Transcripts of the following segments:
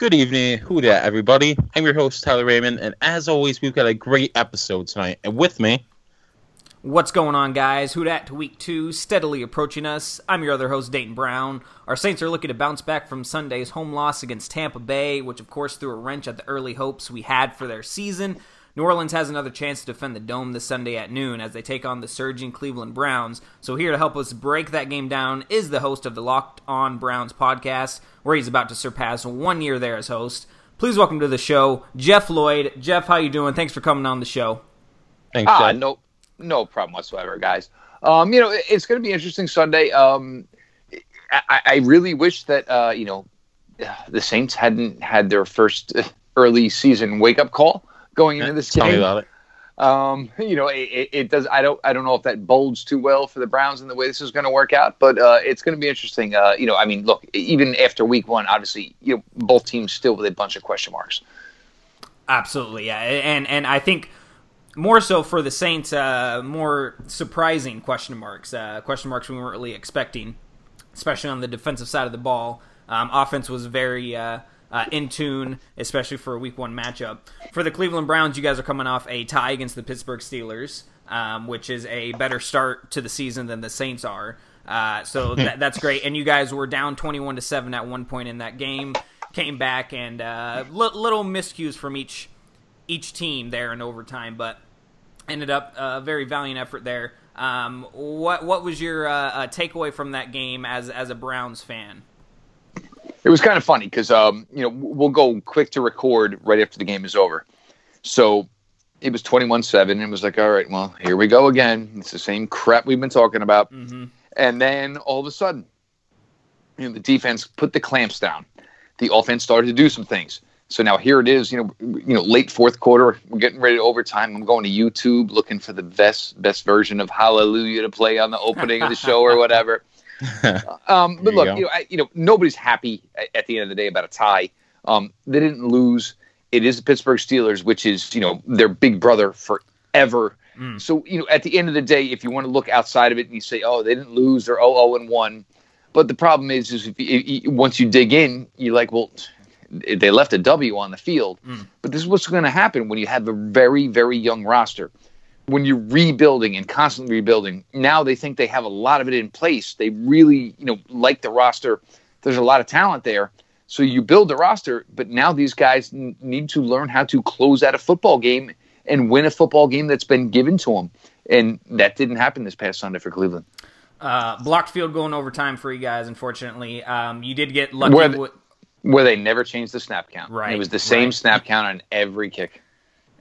Good evening, who dat, everybody. I'm your host, Tyler Raymond, and as always, we've got a great episode tonight. And with me, What's going on, guys? Who dat to week two, steadily approaching us. I'm your other host, Dayton Brown. Our Saints are looking to bounce back from Sunday's home loss against Tampa Bay, which of course threw a wrench at the early hopes we had for their season. New Orleans has another chance to defend the Dome this Sunday at noon as they take on the surging Cleveland Browns. So, here to help us break that game down is the host of the Locked On Browns podcast, where he's about to surpass one year there as host. Please welcome to the show, Jeff Lloyd. Jeff, how you doing? Thanks for coming on the show. thanks, Ah, Jeff. no, no problem whatsoever, guys. Um, you know, it's going to be interesting Sunday. Um, I, I really wish that uh, you know the Saints hadn't had their first early season wake up call going into this Tell me game. about it. Um, you know, it, it, it does. I don't. I don't know if that bodes too well for the Browns and the way this is going to work out. But uh, it's going to be interesting. Uh, you know, I mean, look, even after Week One, obviously, you know, both teams still with a bunch of question marks. Absolutely, yeah, and and I think more so for the Saints, uh, more surprising question marks, uh, question marks we weren't really expecting, especially on the defensive side of the ball. Um, offense was very uh, in tune, especially for a Week One matchup. For the Cleveland Browns, you guys are coming off a tie against the Pittsburgh Steelers, um, which is a better start to the season than the Saints are. Uh, so that, that's great, and you guys were down twenty-one to seven at one point in that game. Came back and uh, li- little miscues from each each team there in overtime, but ended up a very valiant effort there. Um, what what was your uh, uh, takeaway from that game as as a Browns fan? It was kind of funny because um, you know we'll go quick to record right after the game is over. So it was twenty-one seven, and it was like, all right, well, here we go again. It's the same crap we've been talking about. Mm-hmm. And then all of a sudden, you know, the defense put the clamps down. The offense started to do some things. So now here it is, you know, you know, late fourth quarter, we're getting ready to overtime. I'm going to YouTube looking for the best best version of Hallelujah to play on the opening of the show or whatever. Um, but look, go. you know, I, you know, nobody's happy at, the end of the day about a tie. Um, they didn't lose. It is the Pittsburgh Steelers, which is you know their big brother forever. Mm. So you know, at the end of the day, if you want to look outside of it and you say, oh, they didn't lose, they're 0 and one. But the problem is, is if you, you- once you dig in, you're like, well, they left a W on the field. Mm. But this is what's going to happen when you have a very, very young roster. When you're rebuilding and constantly rebuilding, now they think they have a lot of it in place. They really, you know, like the roster. There's a lot of talent there. So you build the roster, but now these guys n- need to learn how to close out a football game and win a football game that's been given to them. And that didn't happen this past Sunday for Cleveland. Uh, blocked field goal in overtime for you guys. Unfortunately, um, you did get lucky. Where the- Where they never changed the snap count. Right, It was the same right. snap count on every kick.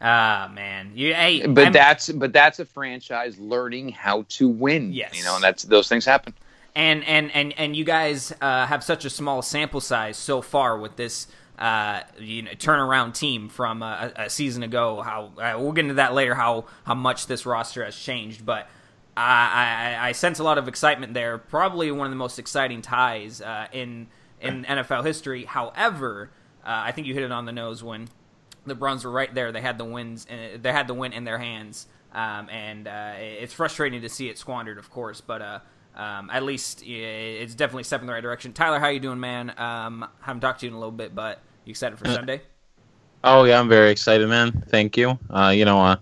Ah man, you hey, But I'm- that's but that's a franchise learning how to win. Yes. You know, and that's those things happen. and and and and you guys uh, have such a small sample size so far with this uh, you know turnaround team from uh, a, a season ago. How uh, we'll get into that later. How how much this roster has changed, but. I, I, I sense a lot of excitement there. Probably one of the most exciting ties uh, in in NFL history. However, uh, I think you hit it on the nose when the Browns were right there. They had the wins. uh, They had the win in their hands, um, and uh, it's frustrating to see it squandered, of course. But uh, um, at least it's definitely a step in the right direction. Tyler, how you doing, man? Um, haven't talked to you in a little bit, but you excited for Uh, Sunday? Oh yeah, I'm very excited, man. Thank you. Uh, you know, uh,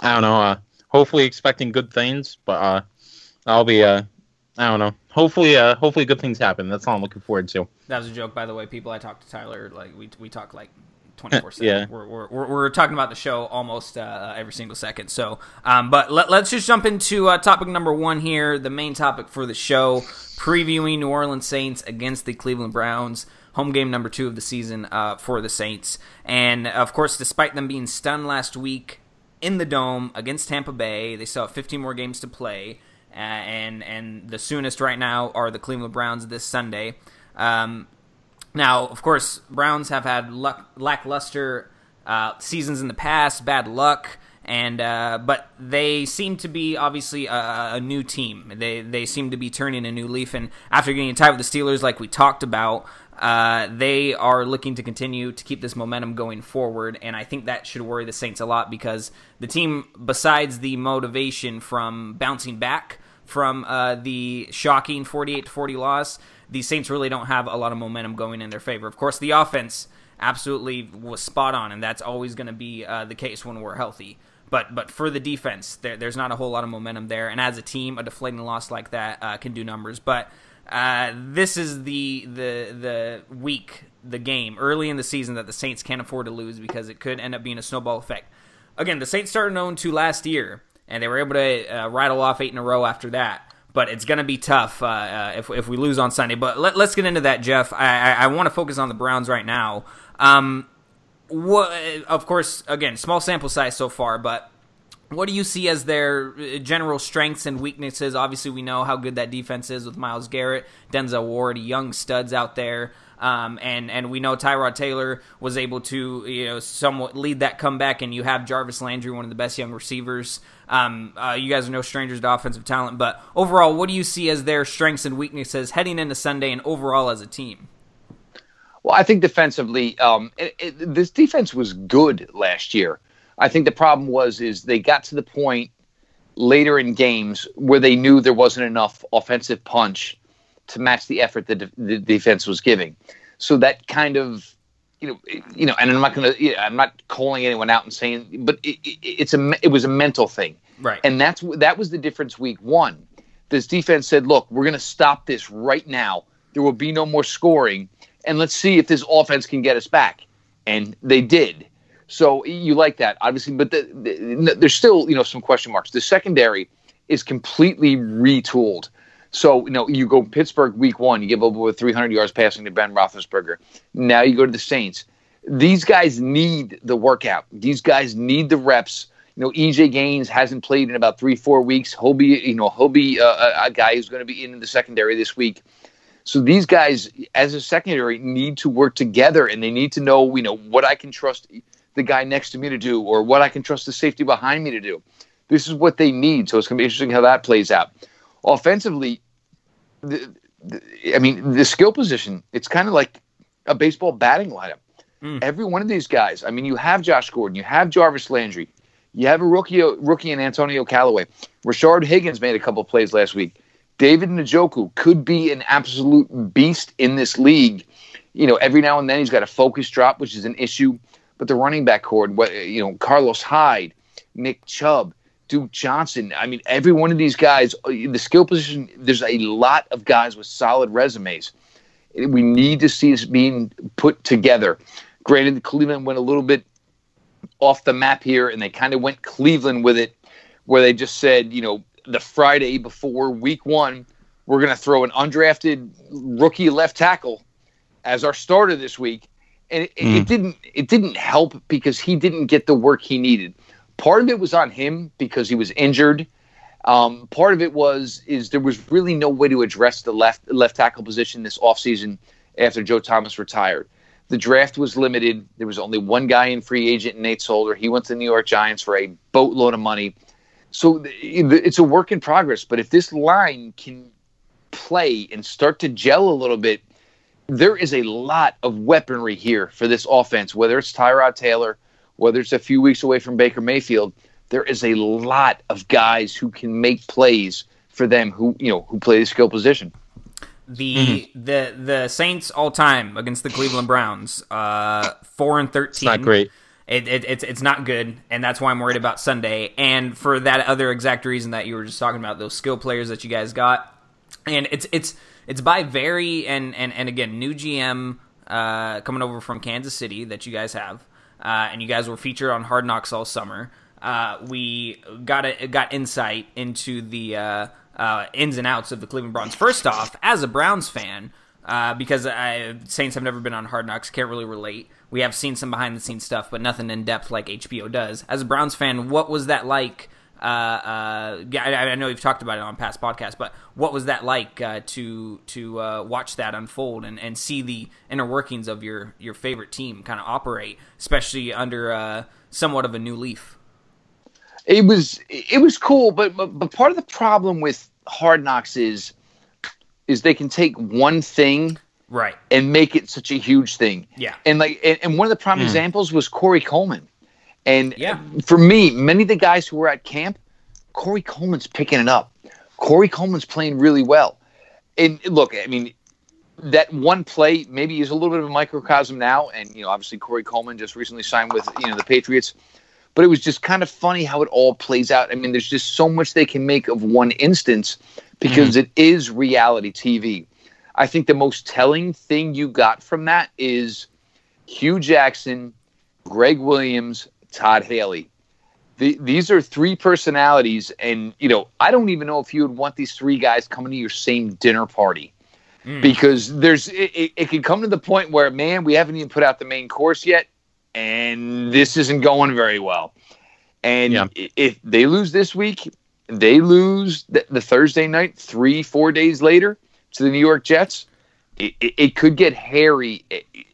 I don't know. Uh, hopefully, expecting good things, but uh, I'll be. Uh, I don't know. Hopefully, uh, hopefully, good things happen. That's all I'm looking forward to. That was a joke, by the way. People, I talked to Tyler. Like we we talk like twenty four Yeah. seven. We're, we're we're we're talking about the show almost uh, every single second. So, um, but let, let's just jump into uh, topic number one here. The main topic for the show: previewing New Orleans Saints against the Cleveland Browns. Home game number two of the season uh, for the Saints, and of course, despite them being stunned last week in the dome against Tampa Bay, they still have 15 more games to play, uh, and and the soonest right now are the Cleveland Browns this Sunday. Um, now, of course, Browns have had luck, lackluster uh, seasons in the past, bad luck, and uh, but they seem to be obviously a, a new team. They they seem to be turning a new leaf, and after getting tied with the Steelers, like we talked about, uh, they are looking to continue to keep this momentum going forward, and I think that should worry the Saints a lot because the team, besides the motivation from bouncing back from uh, the shocking 48 to 40 loss, the Saints really don't have a lot of momentum going in their favor. Of course, the offense absolutely was spot on, and that's always going to be uh, the case when we're healthy. But but for the defense, there, there's not a whole lot of momentum there, and as a team, a deflating loss like that uh, can do numbers. But uh, this is the the the week, the game early in the season that the Saints can't afford to lose because it could end up being a snowball effect. Again, the Saints started 0-2 last year, and they were able to uh, rattle off eight in a row after that but it's going to be tough uh, uh, if, if we lose on Sunday. But let, us get into that, Jeff. I, I, I want to focus on the Browns right now. Um, what, of course, again, small sample size so far, but what do you see as their uh, general strengths and weaknesses? Obviously, we know how good that defense is with Myles Garrett, Denzel Ward, young studs out there. Um, and and we know Tyrod Taylor was able to you know somewhat lead that comeback, and you have Jarvis Landry, one of the best young receivers. Um, uh, you guys are no strangers to offensive talent, but overall, what do you see as their strengths and weaknesses heading into Sunday, and overall as a team? Well, I think defensively, um, it, it, this defense was good last year. I think the problem was is they got to the point later in games where they knew there wasn't enough offensive punch to match the effort that the defense was giving. So that kind of you know, you know, and I'm not going to, you know, I'm not calling anyone out and saying, but it, it, it's a, it was a mental thing, right? And that's that was the difference week one. This defense said, "Look, we're going to stop this right now. There will be no more scoring, and let's see if this offense can get us back." And they did. So you like that, obviously, but the, the, there's still you know some question marks. The secondary is completely retooled. So you know you go Pittsburgh week one, you give up over 300 yards passing to Ben Roethlisberger. Now you go to the Saints. These guys need the workout. These guys need the reps. You know, EJ Gaines hasn't played in about three, four weeks. He'll be, you know, he'll be uh, a guy who's going to be in the secondary this week. So these guys, as a secondary, need to work together, and they need to know, you know, what I can trust the guy next to me to do or what I can trust the safety behind me to do. This is what they need. So it's going to be interesting how that plays out. Offensively, the, the, I mean, the skill position, it's kind of like a baseball batting lineup. Mm. Every one of these guys, I mean, you have Josh Gordon, you have Jarvis Landry, you have a rookie, rookie in Antonio Callaway. Rashard Higgins made a couple plays last week. David Njoku could be an absolute beast in this league. You know, every now and then he's got a focus drop, which is an issue. But the running back cord, you know, Carlos Hyde, Nick Chubb, Duke Johnson. I mean, every one of these guys, uh, the skill position, there's a lot of guys with solid resumes. We need to see this being put together. Granted, Cleveland went a little bit off the map here, and they kind of went Cleveland with it, where they just said, you know, the Friday before week one, we're going to throw an undrafted rookie left tackle as our starter this week and it, mm. it, didn't it didn't help because he didn't get the work he needed. Part of it was on him because he was injured. Um, part of it was is there was really no way to address the left left tackle position this offseason after Joe Thomas retired. The draft was limited. There was only one guy in free agent, Nate Solder. He went to the New York Giants for a boatload of money. So it's a work in progress. But if this line can play and start to gel a little bit, there is a lot of weaponry here for this offense, whether it's Tyrod Taylor, whether it's a few weeks away from Baker Mayfield. There is a lot of guys who can make plays for them who you know who play the skill position. The mm-hmm. the the Saints all time against the Cleveland Browns, uh, four and thirteen. It's not great. It, it, it's it's not good, and that's why I'm worried about Sunday. And for that other exact reason that you were just talking about, those skill players that you guys got, and it's it's it's by very and and and again new GM uh, coming over from Kansas City that you guys have, uh, and you guys were featured on Hard Knocks all summer. Uh, we got a, got insight into the uh, uh, ins and outs of the Cleveland Browns. First off, as a Browns fan, uh, because I, Saints have never been on Hard Knocks, can't really relate. We have seen some behind the scenes stuff, but nothing in depth like HBO does. As a Browns fan, what was that like? Uh, uh, I, I, know you've talked about it on past podcasts, but what was that like uh, to to uh, watch that unfold and, and see the inner workings of your, your favorite team kind of operate, especially under uh, somewhat of a new leaf? It was it was cool, but, but but part of the problem with Hard Knocks is is they can take one thing right and make it such a huge thing. Yeah, and like and, and one of the prime mm. examples was Corey Coleman and yeah. for me, many of the guys who were at camp, Corey Coleman's picking it up. Corey Coleman's playing really well. And look, I mean, that one play maybe is a little bit of a microcosm now, and you know, obviously Corey Coleman just recently signed with you know the Patriots, but it was just kind of funny how it all plays out. I mean, there's just so much they can make of one instance because mm-hmm. it is reality TV. I think the most telling thing you got from that is Hue Jackson, Gregg Williams, Todd Haley. The, these are three personalities, and you know, I don't even know if you would want these three guys coming to your same dinner party mm. because there's it, it, it can come to the point where man, we haven't even put out the main course yet, and this isn't going very well. And yeah. if they lose this week, they lose the, the, Thursday night, three, four days later to the New York Jets. It, it, it could get hairy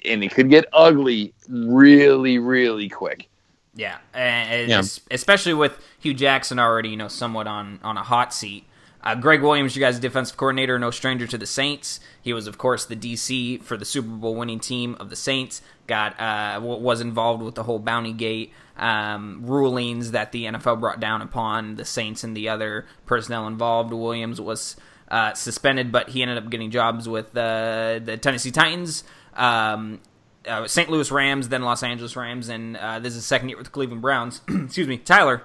and it could get ugly really, really quick. Yeah, and yeah. especially with Hue Jackson already, you know, somewhat on on a hot seat. Uh, Gregg Williams, you guys' defensive coordinator, no stranger to the Saints. He was, of course, the DC for the Super Bowl winning team of the Saints. Got uh, was involved with the whole Bounty Gate um, rulings that the NFL brought down upon the Saints and the other personnel involved. Williams was uh, suspended, but he ended up getting jobs with uh, the Tennessee Titans. Um, uh, St. Louis Rams, then Los Angeles Rams, and uh, this is his second year with the Cleveland Browns. Excuse me, Tyler.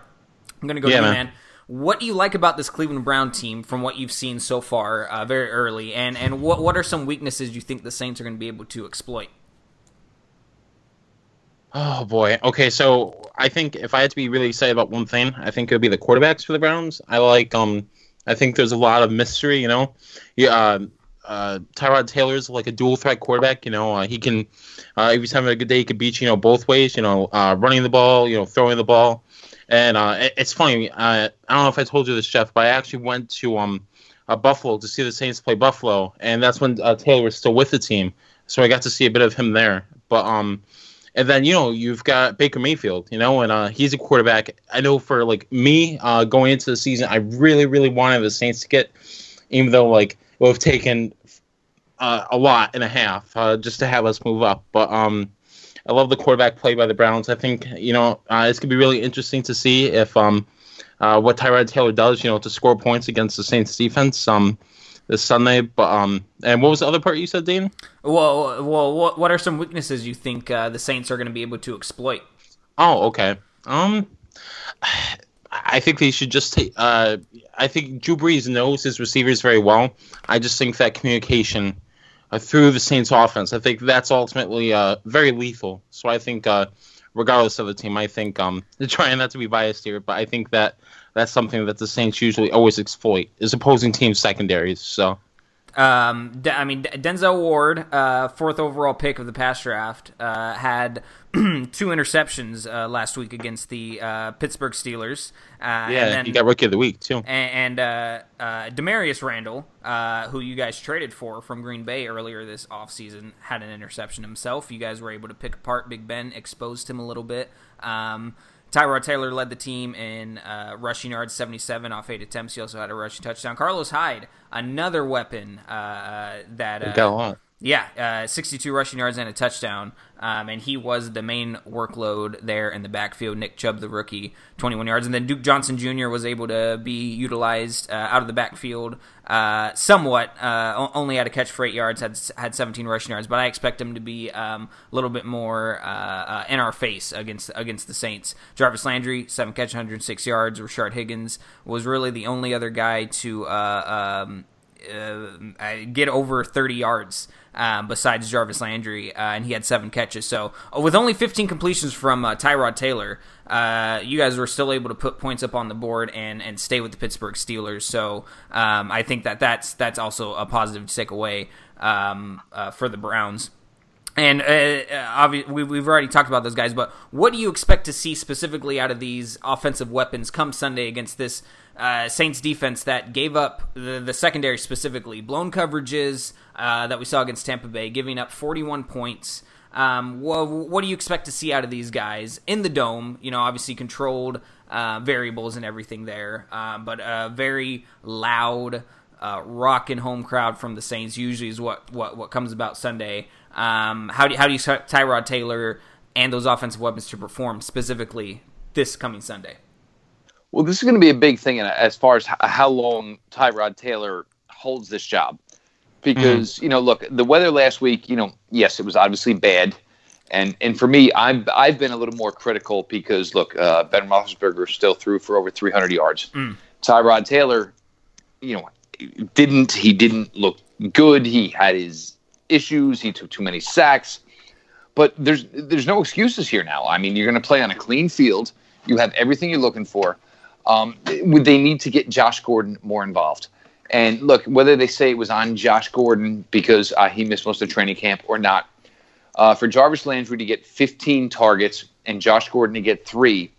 I'm going to go yeah, to you, man. man. What do you like about this Cleveland Brown team from what you've seen so far, uh, very early, and and what what are some weaknesses you think the Saints are going to be able to exploit? Oh boy. Okay, so I think if I had to be really excited about one thing, I think it would be the quarterbacks for the Browns. I like um I think there's a lot of mystery, you know. Yeah, uh, uh, Tyrod Taylor's like a dual threat quarterback. You know, uh, he can uh, every time a good day he can beat you, know both ways. You know, uh, running the ball, you know, throwing the ball. And uh, it, it's funny. Uh, I don't know if I told you this, Jeff, but I actually went to um, uh, Buffalo to see the Saints play Buffalo, and that's when uh, Taylor was still with the team, so I got to see a bit of him there. But um, and then you know you've got Baker Mayfield, you know, and uh, he's a quarterback. I know for like me uh, going into the season, I really, really wanted the Saints to get, even though like it would have taken uh, a lot and a half uh, just to have us move up. But um, I love the quarterback play by the Browns. I think you know uh, it's gonna be really interesting to see if um, uh, what Tyrod Taylor does, you know, to score points against the Saints defense um, this Sunday. But um, and what was the other part you said, Dean? Well, well, what what are some weaknesses you think uh, the Saints are going to be able to exploit? Oh, okay. Um, I think they should just take. Uh, I think Drew Brees knows his receivers very well. I just think that communication through the Saints offense. I think that's ultimately uh, very lethal. So I think, uh, regardless of the team, I think um, trying not to be biased here, but I think that that's something that the Saints usually always exploit is opposing teams secondaries. So. Um, I mean, Denzel Ward, uh, fourth overall pick of the past draft, uh, had two interceptions uh, last week against the uh, Pittsburgh Steelers. Uh, yeah, then, he got Rookie of the Week too. And, and uh, Damarious Randall, who you guys traded for from Green Bay earlier this offseason, had an interception himself. You guys were able to pick apart Big Ben, exposed him a little bit. Um, Tyrod Taylor led the team in uh, rushing yards, 77 off eight attempts. He also had a rushing touchdown. Carlos Hyde, another weapon uh, uh that uh, got a lot. Yeah, uh, 62 rushing yards and a touchdown. Um, and he was the main workload there in the backfield. Nick Chubb, the rookie, 21 yards. And then Duke Johnson Jr. was able to be utilized uh, out of the backfield uh, somewhat. Uh, only had a catch for eight yards, had had 17 rushing yards. But I expect him to be um, a little bit more uh, uh, in our face against against the Saints. Jarvis Landry, seven catch, 106 yards. Rashard Higgins was really the only other guy to um, get over 30 yards um, besides Jarvis Landry, uh, and he had seven catches. So uh, with only 15 completions from uh, Tyrod Taylor, uh, you guys were still able to put points up on the board and, and stay with the Pittsburgh Steelers. So um, I think that that's that's also a positive to take away um, uh, for the Browns. And uh, obviously, we've already talked about those guys, but what do you expect to see specifically out of these offensive weapons come Sunday against this uh, Saints defense that gave up the, the secondary specifically blown coverages uh, that we saw against Tampa Bay, giving up 41 points. Um, what, what, do you expect to see out of these guys in the dome? You know, obviously controlled uh, variables and everything there, uh, but a very loud, uh, rocking home crowd from the Saints usually is what what, what comes about Sunday. Um, how do how do you expect Tyrod Taylor and those offensive weapons to perform specifically this coming Sunday? Well, this is going to be a big thing as far as how long Tyrod Taylor holds this job. because mm-hmm. you know, look, the weather last week, you know, yes, it was obviously bad, and and for me, I've I've been a little more critical because look, uh, Ben Roethlisberger still threw for over 300 yards. Mm. Tyrod Taylor, you know, didn't he didn't look good. He had his issues. He took too many sacks. But there's there's no excuses here now. I mean, you're going to play on a clean field. You have everything you're looking for. Um, would they need to get Josh Gordon more involved. And look, whether they say it was on Josh Gordon because uh, he missed most of training camp or not, uh, for Jarvis Landry to get 15 targets and Josh Gordon to get three,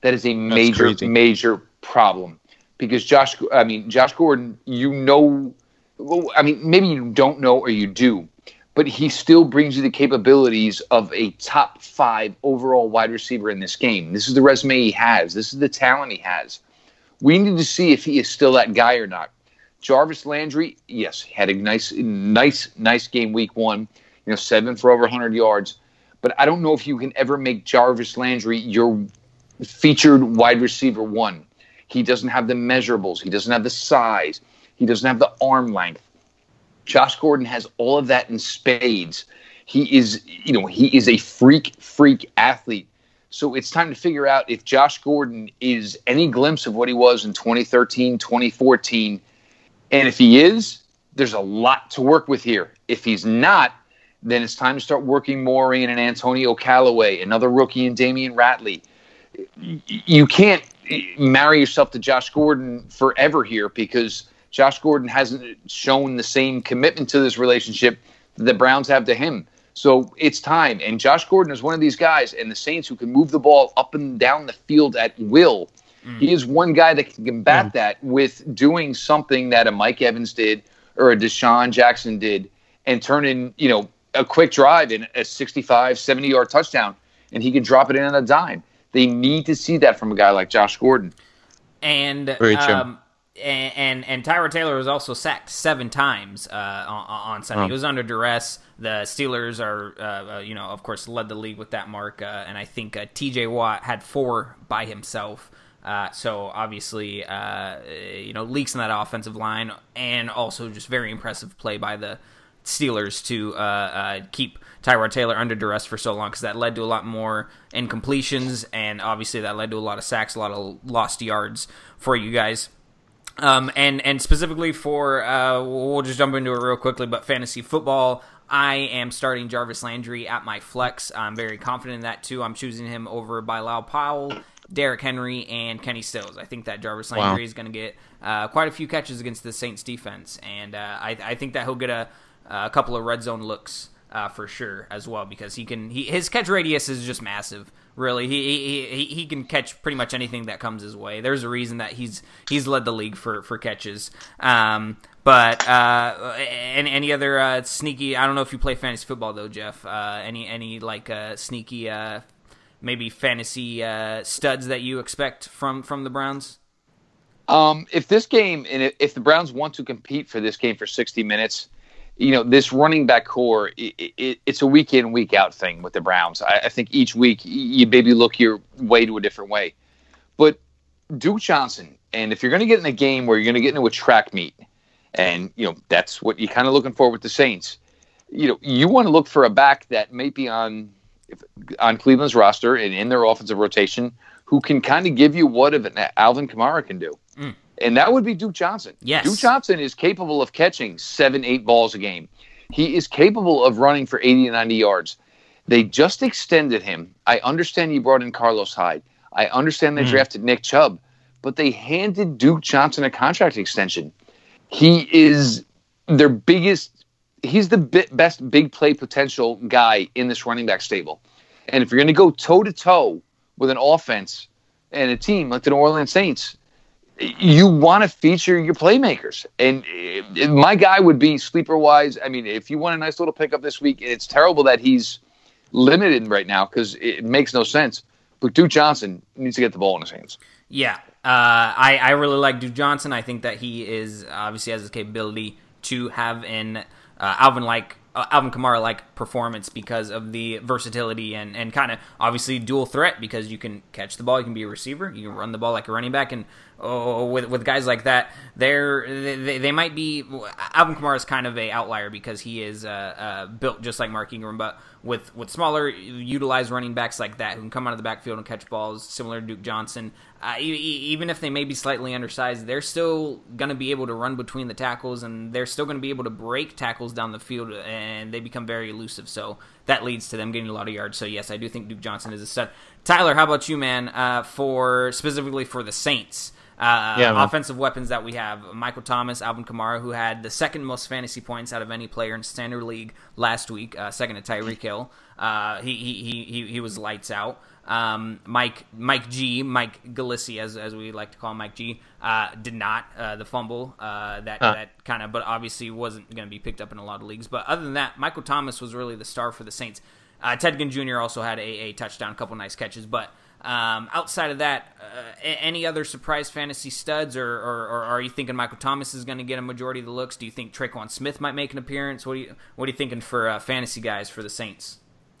that is a major, major problem. Because Josh, I mean, Josh Gordon, you know, I mean, maybe you don't know or you do, but he still brings you the capabilities of a top five overall wide receiver in this game. This is the resume he has. This is the talent he has. We need to see if he is still that guy or not. Jarvis Landry, yes, had a nice, nice, nice game week one. You know, seven for over 100 yards. But I don't know if you can ever make Jarvis Landry your featured wide receiver one. He doesn't have the measurables. He doesn't have the size. He doesn't have the arm length. Josh Gordon has all of that in spades. He is, you know, he is a freak, freak athlete. So it's time to figure out if Josh Gordon is any glimpse of what he was in 2013, 2014 and if he is, there's a lot to work with here. If he's not, then it's time to start working more in an Antonio Callaway, another rookie in Damion Ratley. You can't marry yourself to Josh Gordon forever here because Josh Gordon hasn't shown the same commitment to this relationship that the Browns have to him. So it's time. And Josh Gordon is one of these guys, and the Saints who can move the ball up and down the field at will – Mm. He is one guy that can combat mm. that with doing something that a Mike Evans did or a DeSean Jackson did and turn in, you know, a quick drive in a 65, 70 yard touchdown and he can drop it in on a dime. They need to see that from a guy like Josh Gordon. And um, and, and and Tyrod Taylor was also sacked seven times uh, on, on, Sunday. Oh. He was under duress. The Steelers are, uh, uh, you know, of course, led the league with that mark, uh, and I think uh, T.J. Watt had four by himself. Uh, so obviously, uh, you know, leaks in that offensive line, and also just very impressive play by the Steelers to uh, uh keep Tyrod Taylor under duress for so long, because that led to a lot more incompletions, and obviously that led to a lot of sacks, a lot of lost yards for you guys. Um, and and specifically for uh, we'll just jump into it real quickly, but fantasy football. I am starting Jarvis Landry at my flex. I'm very confident in that too. I'm choosing him over Bilal Powell Derrick Henry and Kenny Stills. I think that Jarvis Landry wow. is going to get uh, quite a few catches against the Saints defense, and uh, I, I, think that he'll get a, a couple of red zone looks uh, for sure as well because he can. He, his catch radius is just massive. Really, he, he he can catch pretty much anything that comes his way. There's a reason that he's he's led the league for for catches. Um, but uh, any any other uh, sneaky? I don't know if you play fantasy football though, Jeff. Uh, any any like uh, sneaky uh, maybe fantasy uh, studs that you expect from from the Browns? Um, if this game and if the Browns want to compete for this game for 60 minutes, you know this running back core, it, it, it's a week in week out thing with the Browns. I, I, think each week you maybe look your way to a different way, but Duke Johnson, and if you're going to get in a game where you're going to get into a track meet, and you know that's what you're kind of looking for with the Saints, you know you want to look for a back that may be on on Cleveland's roster and in their offensive rotation who can kind of give you what of an Alvin Kamara can do. And that would be Duke Johnson. Yes. Duke Johnson is capable of catching seven, eight balls a game. He is capable of running for 80 to 90 yards. They just extended him. I understand you brought in Carlos Hyde. I understand they mm. drafted Nick Chubb, but they handed Duke Johnson a contract extension. He is their biggest he's the best big play potential guy in this running back stable. And if you're going to go toe to toe with an offense and a team like the New Orleans Saints, you want to feature your playmakers. And uh, my guy would be sleeper wise. I mean, if you want a nice little pickup this week, it's terrible that he's limited right now because it makes no sense. But Duke Johnson needs to get the ball in his hands. Yeah, uh, I I really like Duke Johnson. I think that he is obviously has the capability to have an uh, Alvin like uh, Alvin Kamara like performance because of the versatility and, and kind of obviously dual threat because you can catch the ball, you can be a receiver, you can run the ball like a running back, and oh, with with guys like that, they're they, they might be Alvin Kamara is kind of a outlier because he is uh, uh, built just like Mark Ingram, but with with smaller utilized running backs like that who can come out of the backfield and catch balls, similar to Duke Johnson. Uh, even if they may be slightly undersized, they're still going to be able to run between the tackles, and they're still going to be able to break tackles down the field, and they become very elusive. So that leads to them getting a lot of yards. So yes, I do think Duke Johnson is a stud. Tyler, how about you, man? Uh, for specifically for the Saints. Uh, yeah, offensive weapons that we have Michael Thomas, Alvin Kamara, who had the second most fantasy points out of any player in standard league last week, uh, second to Tyreek Hill. Uh, he, he, he, he was lights out. Um, Mike Mike G, Mike Gillislee, as, as we like to call him, Mike G, uh, did not uh, the fumble uh, that huh. that kind of, but obviously wasn't going to be picked up in a lot of leagues. But other than that, Michael Thomas was really the star for the Saints. Ted Ginn Jr. also had a, a touchdown, a couple nice catches, but um, outside of that, uh, any other surprise fantasy studs, or, or, or, are you thinking Michael Thomas is going to get a majority of the looks? Do you think Tre'Quan Smith might make an appearance? What are you What are you thinking for uh, fantasy guys for the Saints?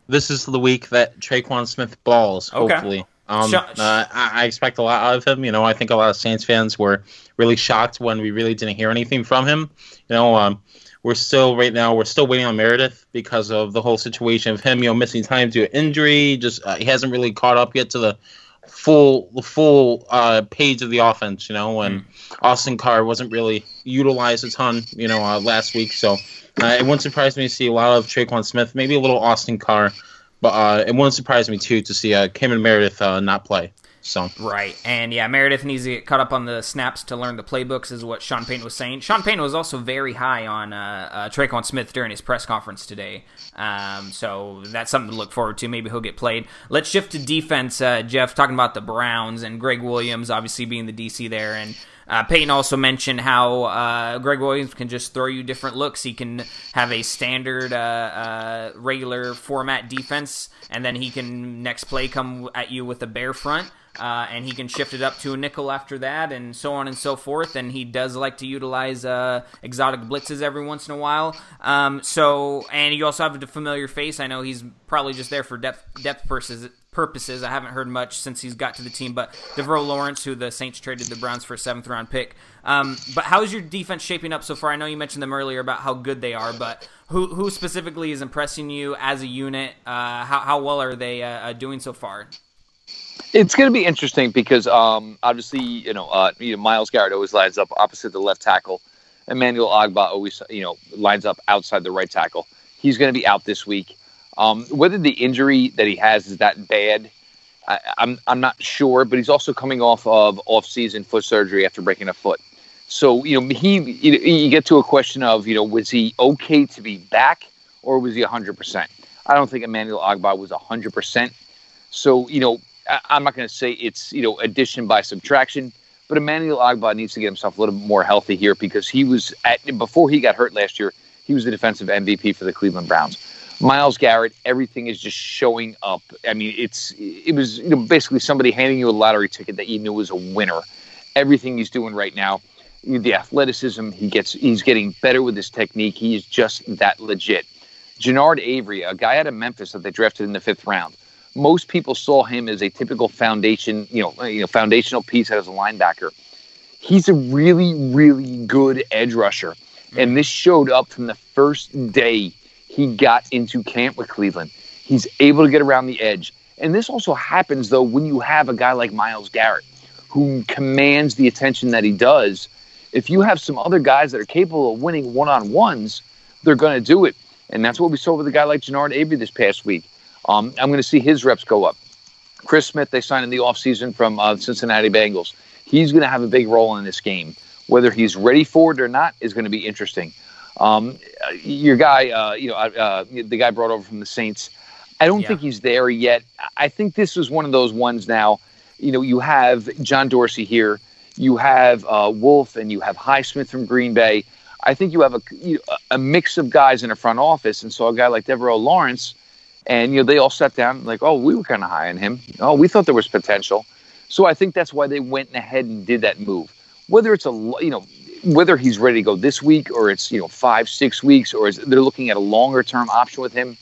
This is the week that Tre'Quan Smith balls. Okay. Hopefully, um, uh, I, I, expect a lot out of him. You know, I think a lot of Saints fans were really shocked when we really didn't hear anything from him. You know, um, we're still right now we're still waiting on Meredith because of the whole situation of him, you know, missing time due to injury. Just uh, he hasn't really caught up yet to the full the full uh, page of the offense. You know, when mm. Austin Carr wasn't really utilized a ton, you know, uh, last week. So uh, it wouldn't surprise me to see a lot of Tre'Quan Smith, maybe a little Austin Carr, but uh, it wouldn't surprise me too to see uh, Cameron Meredith uh, not play. So right, and yeah, Meredith needs to get caught up on the snaps to learn the playbooks, is what Sean Payton was saying. Sean Payton was also very high on uh, uh, Tre'Quan Smith during his press conference today, um, so that's something to look forward to. Maybe he'll get played. Let's shift to defense, uh, Jeff. Talking about the Browns and Gregg Williams, obviously being the DC there, and uh, Payton also mentioned how uh, Gregg Williams can just throw you different looks. He can have a standard, uh, uh regular format defense, and then he can next play come at you with a bear front uh, and he can shift it up to a nickel after that, and so on and so forth. And he does like to utilize uh, exotic blitzes every once in a while. Um, so, and you also have a familiar face. I know he's probably just there for depth depth purposes. Purposes. I haven't heard much since he's got to the team, but Devaroe Lawrence, who the Saints traded the Browns for a seventh round pick. Um, but how is your defense shaping up so far? I know you mentioned them earlier about how good they are, but who who specifically is impressing you as a unit? Uh, how how well are they uh, uh doing so far? It's going to be interesting because um, obviously, you know, uh, you know, Myles Garrett always lines up opposite the left tackle. Emmanuel Ogbah always, you know, lines up outside the right tackle. He's going to be out this week. Um, whether the injury that he has is that bad, I, am I'm, I'm not sure. But he's also coming off of off-season foot surgery after breaking a foot. So you know, he you, you get to a question of you know, was he okay to be back or was he 100 percent? I don't think Emmanuel Ogbah was 100 percent. So you know, I'm not going to say it's you know addition by subtraction, but Emmanuel Ogbah needs to get himself a little more healthy here because he was at before he got hurt last year. He was the defensive MVP for the Cleveland Browns. Myles Garrett, everything is just showing up. I mean, it's it was you know basically somebody handing you a lottery ticket that you knew was a winner. Everything he's doing right now, the athleticism he gets, he's getting better with his technique. He is just that legit. Genard Avery, a guy out of Memphis that they drafted in the fifth round most people saw him as a typical foundation, you know, you know, foundational piece as a linebacker. He's a really, really good edge rusher. Mm-hmm. And this showed up from the first day he got into camp with Cleveland. He's able to get around the edge. And this also happens, though, when you have a guy like Myles Garrett who commands the attention that he does. If you have some other guys that are capable of winning one on ones, they're going to do it. And that's what we saw with a guy like Genard Avery this past week. Um, I'm going to see his reps go up. Chris Smith, they signed in the offseason from uh, Cincinnati Bengals. He's going to have a big role in this game. Whether he's ready for it or not is going to be interesting. Um, your guy, uh, you know, uh, uh, the guy brought over from the Saints, I don't yeah. think he's there yet. I think this is one of those ones now. You know, you have John Dorsey here, you have uh, Wolf, and you have Highsmith from Green Bay. I think you have a, you know, a mix of guys in a front office, and so a guy like Devaroe Lawrence – and you know, they all sat down like, oh, we were kind of high on him. Oh, we thought there was potential. So I think that's why they went ahead and did that move. Whether it's a you know, whether he's ready to go this week or it's you know five six weeks or is they're looking at a longer term option with him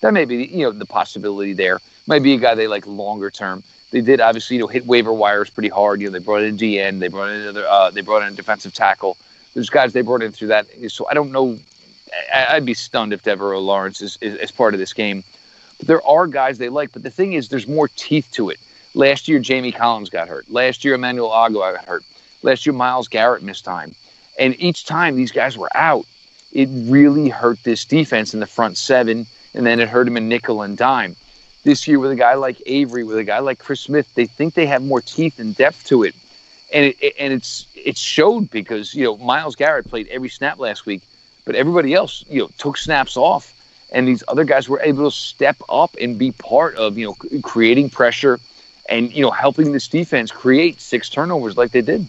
that may be you know the possibility there. Might be a guy they like longer term. They did obviously you know hit waiver wires pretty hard. You know they brought in DN they brought in another uh, they brought in defensive tackle. There's guys they brought in through that. So I don't know. I, would be stunned if Devaroe Lawrence is, is, is part of this game there are guys they like but the thing is there's more teeth to it. Last year Jamie Collins got hurt. Last year Emmanuel Ogbah got hurt. Last year Myles Garrett missed time. And each time these guys were out, it really hurt this defense in the front seven, and then it hurt him in nickel and dime. This year, with a guy like Avery, with a guy like Chris Smith, they think they have more teeth and depth to it, and it, and it's it showed because you know Myles Garrett played every snap last week, but everybody else you know took snaps off, and these other guys were able to step up and be part of you know creating pressure, and you know helping this defense create six turnovers like they did.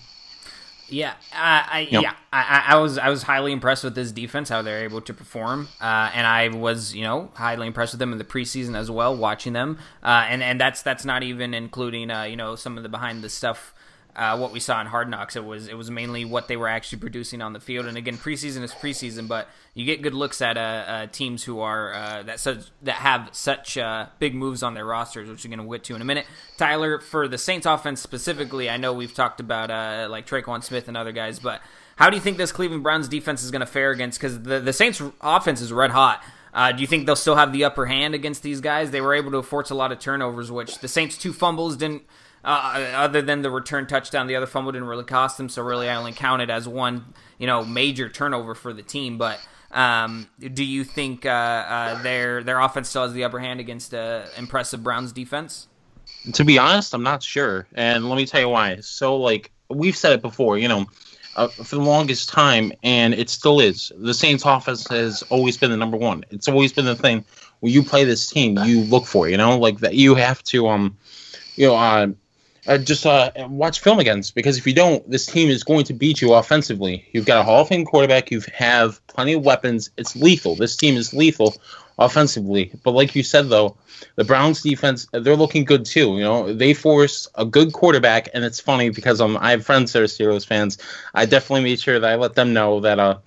Yeah, uh, I yep. yeah, I, I, was I was highly impressed with this defense, how they're able to perform, uh, and I was you know highly impressed with them in the preseason as well, watching them, uh, and and that's that's not even including uh, you know some of the behind the stuff uh, what we saw in Hard Knocks. It was it was mainly what they were actually producing on the field. And again, preseason is preseason, but you get good looks at uh, uh, teams who are uh, that such that have such uh, big moves on their rosters, which we're going to get to in a minute. Tyler, for the Saints offense specifically, I know we've talked about uh, like Tre'Quan Smith and other guys, but how do you think this Cleveland Browns defense is going to fare against? Because the the Saints offense is red hot. Uh, do you think they'll still have the upper hand against these guys? They were able to force a lot of turnovers, which the Saints' two fumbles didn't uh, other than the return touchdown, the other fumble didn't really cost them. So really, I only counted as one, you know, major turnover for the team. But um, do you think uh, uh, their their offense still has the upper hand against uh, impressive Browns defense? To be honest, I'm not sure, and let me tell you why. So, like we've said it before, you know, uh, for the longest time, and it still is. The Saints' offense has always been the number one. It's always been the thing when you play this team, you look for. You know, like that. You have to, um, you know, uh, uh, just uh, watch film against because if you don't, this team is going to beat you offensively. You've got a Hall of Fame quarterback. You have plenty of weapons. It's lethal. This team is lethal offensively. But like you said, though, the Browns defense they're looking good too. You know, they force a good quarterback, and it's funny because um, I have friends that are Steelers fans. I definitely made sure that I let them know that uh,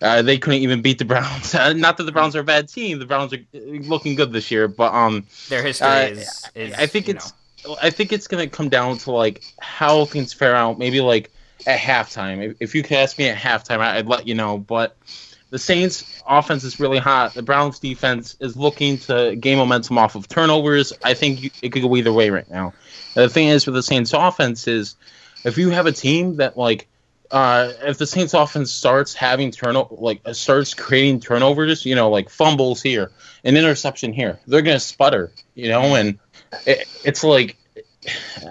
uh they couldn't even beat the Browns. Not that the Browns are a bad team. The Browns are looking good this year, but um, their history uh, is, is, I think it's. Know I think it's gonna come down to like how things fare out. Maybe like at halftime. If you could ask me at halftime, I'd let you know. But the Saints' offense is really hot. The Browns' defense is looking to gain momentum off of turnovers. I think it could go either way right now. the thing is with the Saints' offense is if you have a team that like. Uh, if the Saints offense starts having turnover, like starts creating turnovers, you know, like fumbles here, an interception here, they're gonna sputter, you know, and it, it's like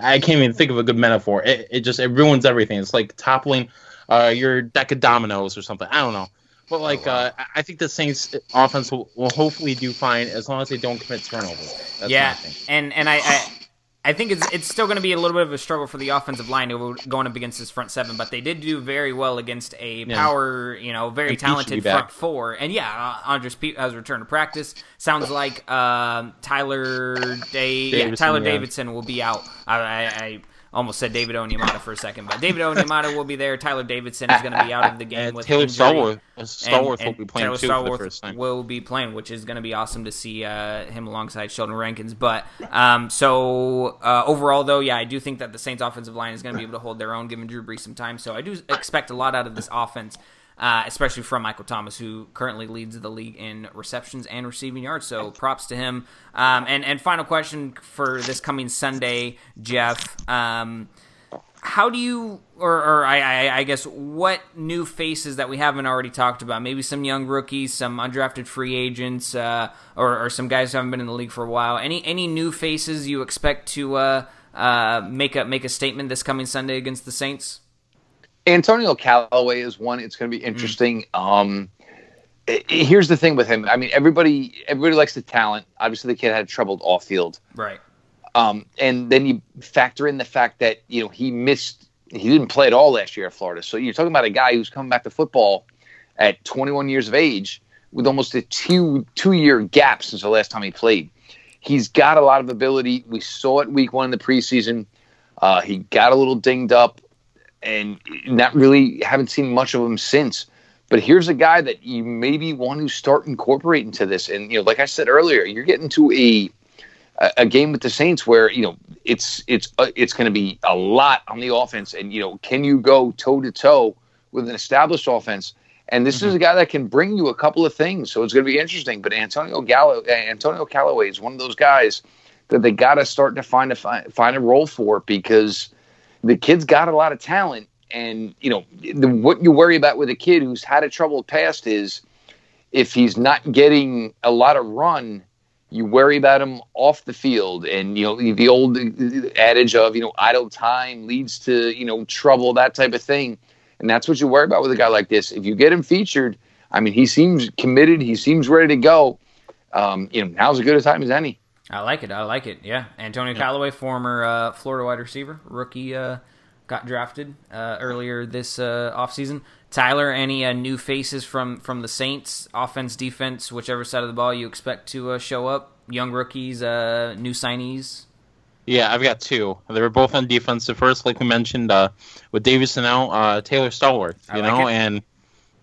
I can't even think of a good metaphor. It, it just it ruins everything. It's like toppling uh, your deck of dominoes or something. I don't know. But like, oh, wow. uh, I think the Saints offense will, will, hopefully do fine as long as they don't commit turnovers. That's yeah, and and I, I I think it's it's still going to be a little bit of a struggle for the offensive line going up against this front seven, but they did do very well against a yeah. power, you know, very and talented front four. And yeah, uh, Andrus Peat has returned to practice. Sounds like uh, Tyler Day, Davison, yeah, Tyler yeah. Davison will be out. I, I almost said David Onyemata for a second, but David Onyemata will be there. Tyler Davison is going to be out of the game with Taylor Stallworth. Stallworth will be playing Taylor too Stallworth for the first time. Will be playing, which is going to be awesome to see uh, him alongside Sheldon Rankins. But um, so uh, overall, though, yeah, I do think that the Saints' offensive line is going to be able to hold their own, giving Drew Brees some time. So I do expect a lot out of this offense uh, especially from Michael Thomas, who currently leads the league in receptions and receiving yards. So props to him. Um, and and final question for this coming Sunday, Jeff. Um, how do you, or, or I, I, I, guess, what new faces that we haven't already talked about? Maybe some young rookies, some undrafted free agents, uh, or, or, some guys who haven't been in the league for a while. Any any new faces you expect to uh, uh, make a make a statement this coming Sunday against the Saints? Antonio Callaway is one. It's going to be interesting. Mm. Um, it, it, here's the thing with him. I mean, everybody everybody likes the talent. Obviously, the kid had troubled off field. Right. Um, and then you factor in the fact that you know he missed. He didn't play at all last year at Florida. So you're talking about a guy who's coming back to football at 21 years of age with almost a two two year gap since the last time he played. He's got a lot of ability. We saw it week one in the preseason. Uh, he got a little dinged up and not really haven't seen much of him since. But here's a guy that you maybe want to start incorporating into this. And you know, like I said earlier, you're getting to a a game with the Saints where you know it's it's uh, it's going to be a lot on the offense, and you know, can you go toe to toe with an established offense? And this mm-hmm. is a guy that can bring you a couple of things, so it's going to be interesting. But Antonio Gallo, Antonio Callaway is one of those guys that they got to start to find a find a role for because the kid's got a lot of talent, and you know the, what you worry about with a kid who's had a troubled past is if he's not getting a lot of run, you worry about him off the field, and you know the old adage of you know idle time leads to you know trouble, that type of thing, and that's what you worry about with a guy like this. If you get him featured, I mean, he seems committed, he seems ready to go. Um, you know, now's as good a time as any. I like it. I like it. Yeah, Antonio yeah. Callaway, former uh, Florida wide receiver, rookie. Uh, got drafted uh, earlier this uh, offseason. Tyler, any uh, new faces from from the Saints, offense, defense, whichever side of the ball you expect to uh, show up? Young rookies, uh, new signees. Yeah, I've got two. They were both on defense. The first, like we mentioned, uh, with Davison out, uh, Taylor Stallworth, you like know, it. and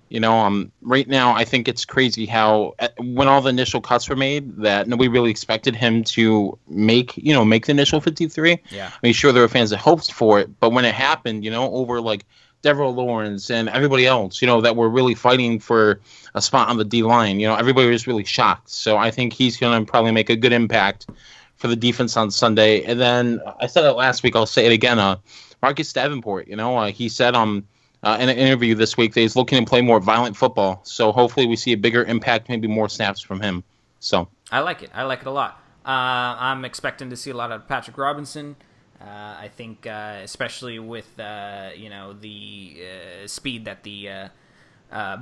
you know, um, right now I think it's crazy how uh, when all the initial cuts were made that nobody really expected him to make, you know, make the initial 53. Yeah. I mean, sure there were fans that hoped for it, but when it happened, you know, over like Devaroe Lawrence and everybody else, you know, that were really fighting for a spot on the D line, you know, everybody was really shocked. So I think he's going to probably make a good impact for the defense on Sunday. And then I said it last week, I'll say it again. Uh, Marcus Davenport, you know, uh, he said um uh, in an interview this week that he's looking to play more violent football. So hopefully we see a bigger impact, maybe more snaps from him. So I like it. I like it a lot. Uh, I'm expecting to see a lot of Patrick Robinson. Uh, I think, uh, especially with uh, you know the uh, speed that the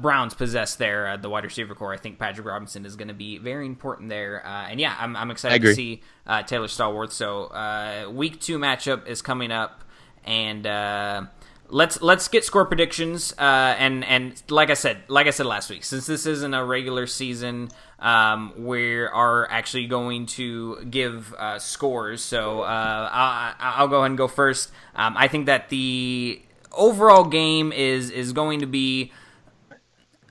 Browns possess there, the wide receiver corps, I think Patrick Robinson is going to be very important there. and yeah, I'm, I'm excited to see Taylor Stallworth. So week two matchup is coming up, and let's let's get score predictions uh, and and like I said like I said last week since this isn't a regular season um, we are actually going to give uh, scores so uh, I'll, I'll, go ahead and go first um, I think that the overall game is is going to be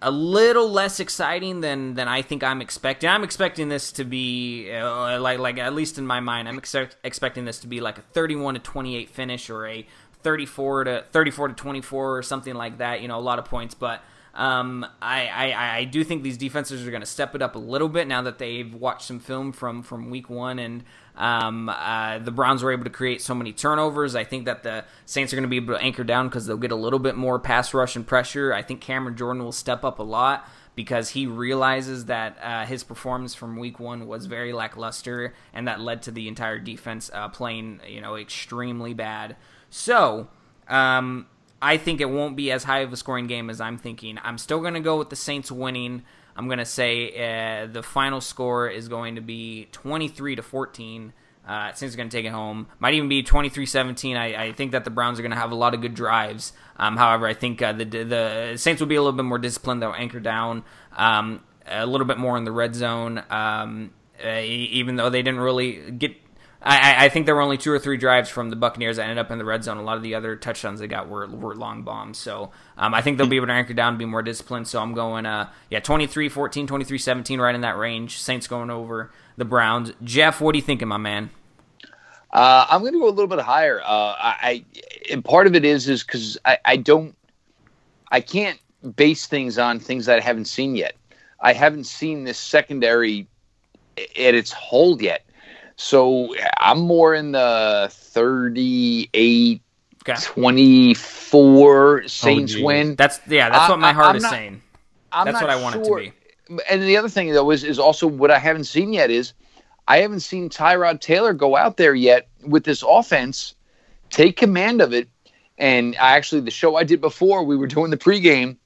a little less exciting than than I think I'm expecting. I'm expecting this to be uh, like like at least in my mind, I'm ex- expecting this to be like a 31 to 28 finish or a 34 to 34 to 24 or something like that. You know, a lot of points, but um, I, I, I do think these defenses are going to step it up a little bit now that they've watched some film from from week one and um, uh, the Browns were able to create so many turnovers. I think that the Saints are going to be able to anchor down because they'll get a little bit more pass rush and pressure. I think Cameron Jordan will step up a lot because he realizes that uh, his performance from week one was very lackluster and that led to the entire defense uh, playing you know extremely bad. So, um, I think it won't be as high of a scoring game as I'm thinking. I'm still going to go with the Saints winning. I'm going to say uh, the final score is going to be 23 to 14. Uh, Saints are going to take it home. Might even be 23-17. I, I think that the Browns are going to have a lot of good drives. Um, however, I think uh, the the Saints will be a little bit more disciplined. They'll anchor down um, a little bit more in the red zone. Um, uh, even though they didn't really get I, I, think there were only two or three drives from the Buccaneers that ended up in the red zone. A lot of the other touchdowns they got were, were long bombs. So um, I think they'll be able to anchor down and be more disciplined. So I'm going, uh, yeah, 23 14, 23 17, right in that range. Saints going over the Browns. Jeff, what are you thinking, my man? Uh, I'm going to go a little bit higher. Uh, I, and part of it is is because I, I don't, I can't base things on things that I haven't seen yet. I haven't seen this secondary at its hold yet. So I'm more in the 38, okay. 24 Saints oh, win. That's yeah, that's what my heart I, is not, saying. I'm that's what I want sure. it to be. And the other thing though is is also what I haven't seen yet is I haven't seen Tyrod Taylor go out there yet with this offense, take command of it. And I actually the show I did before we were doing the pregame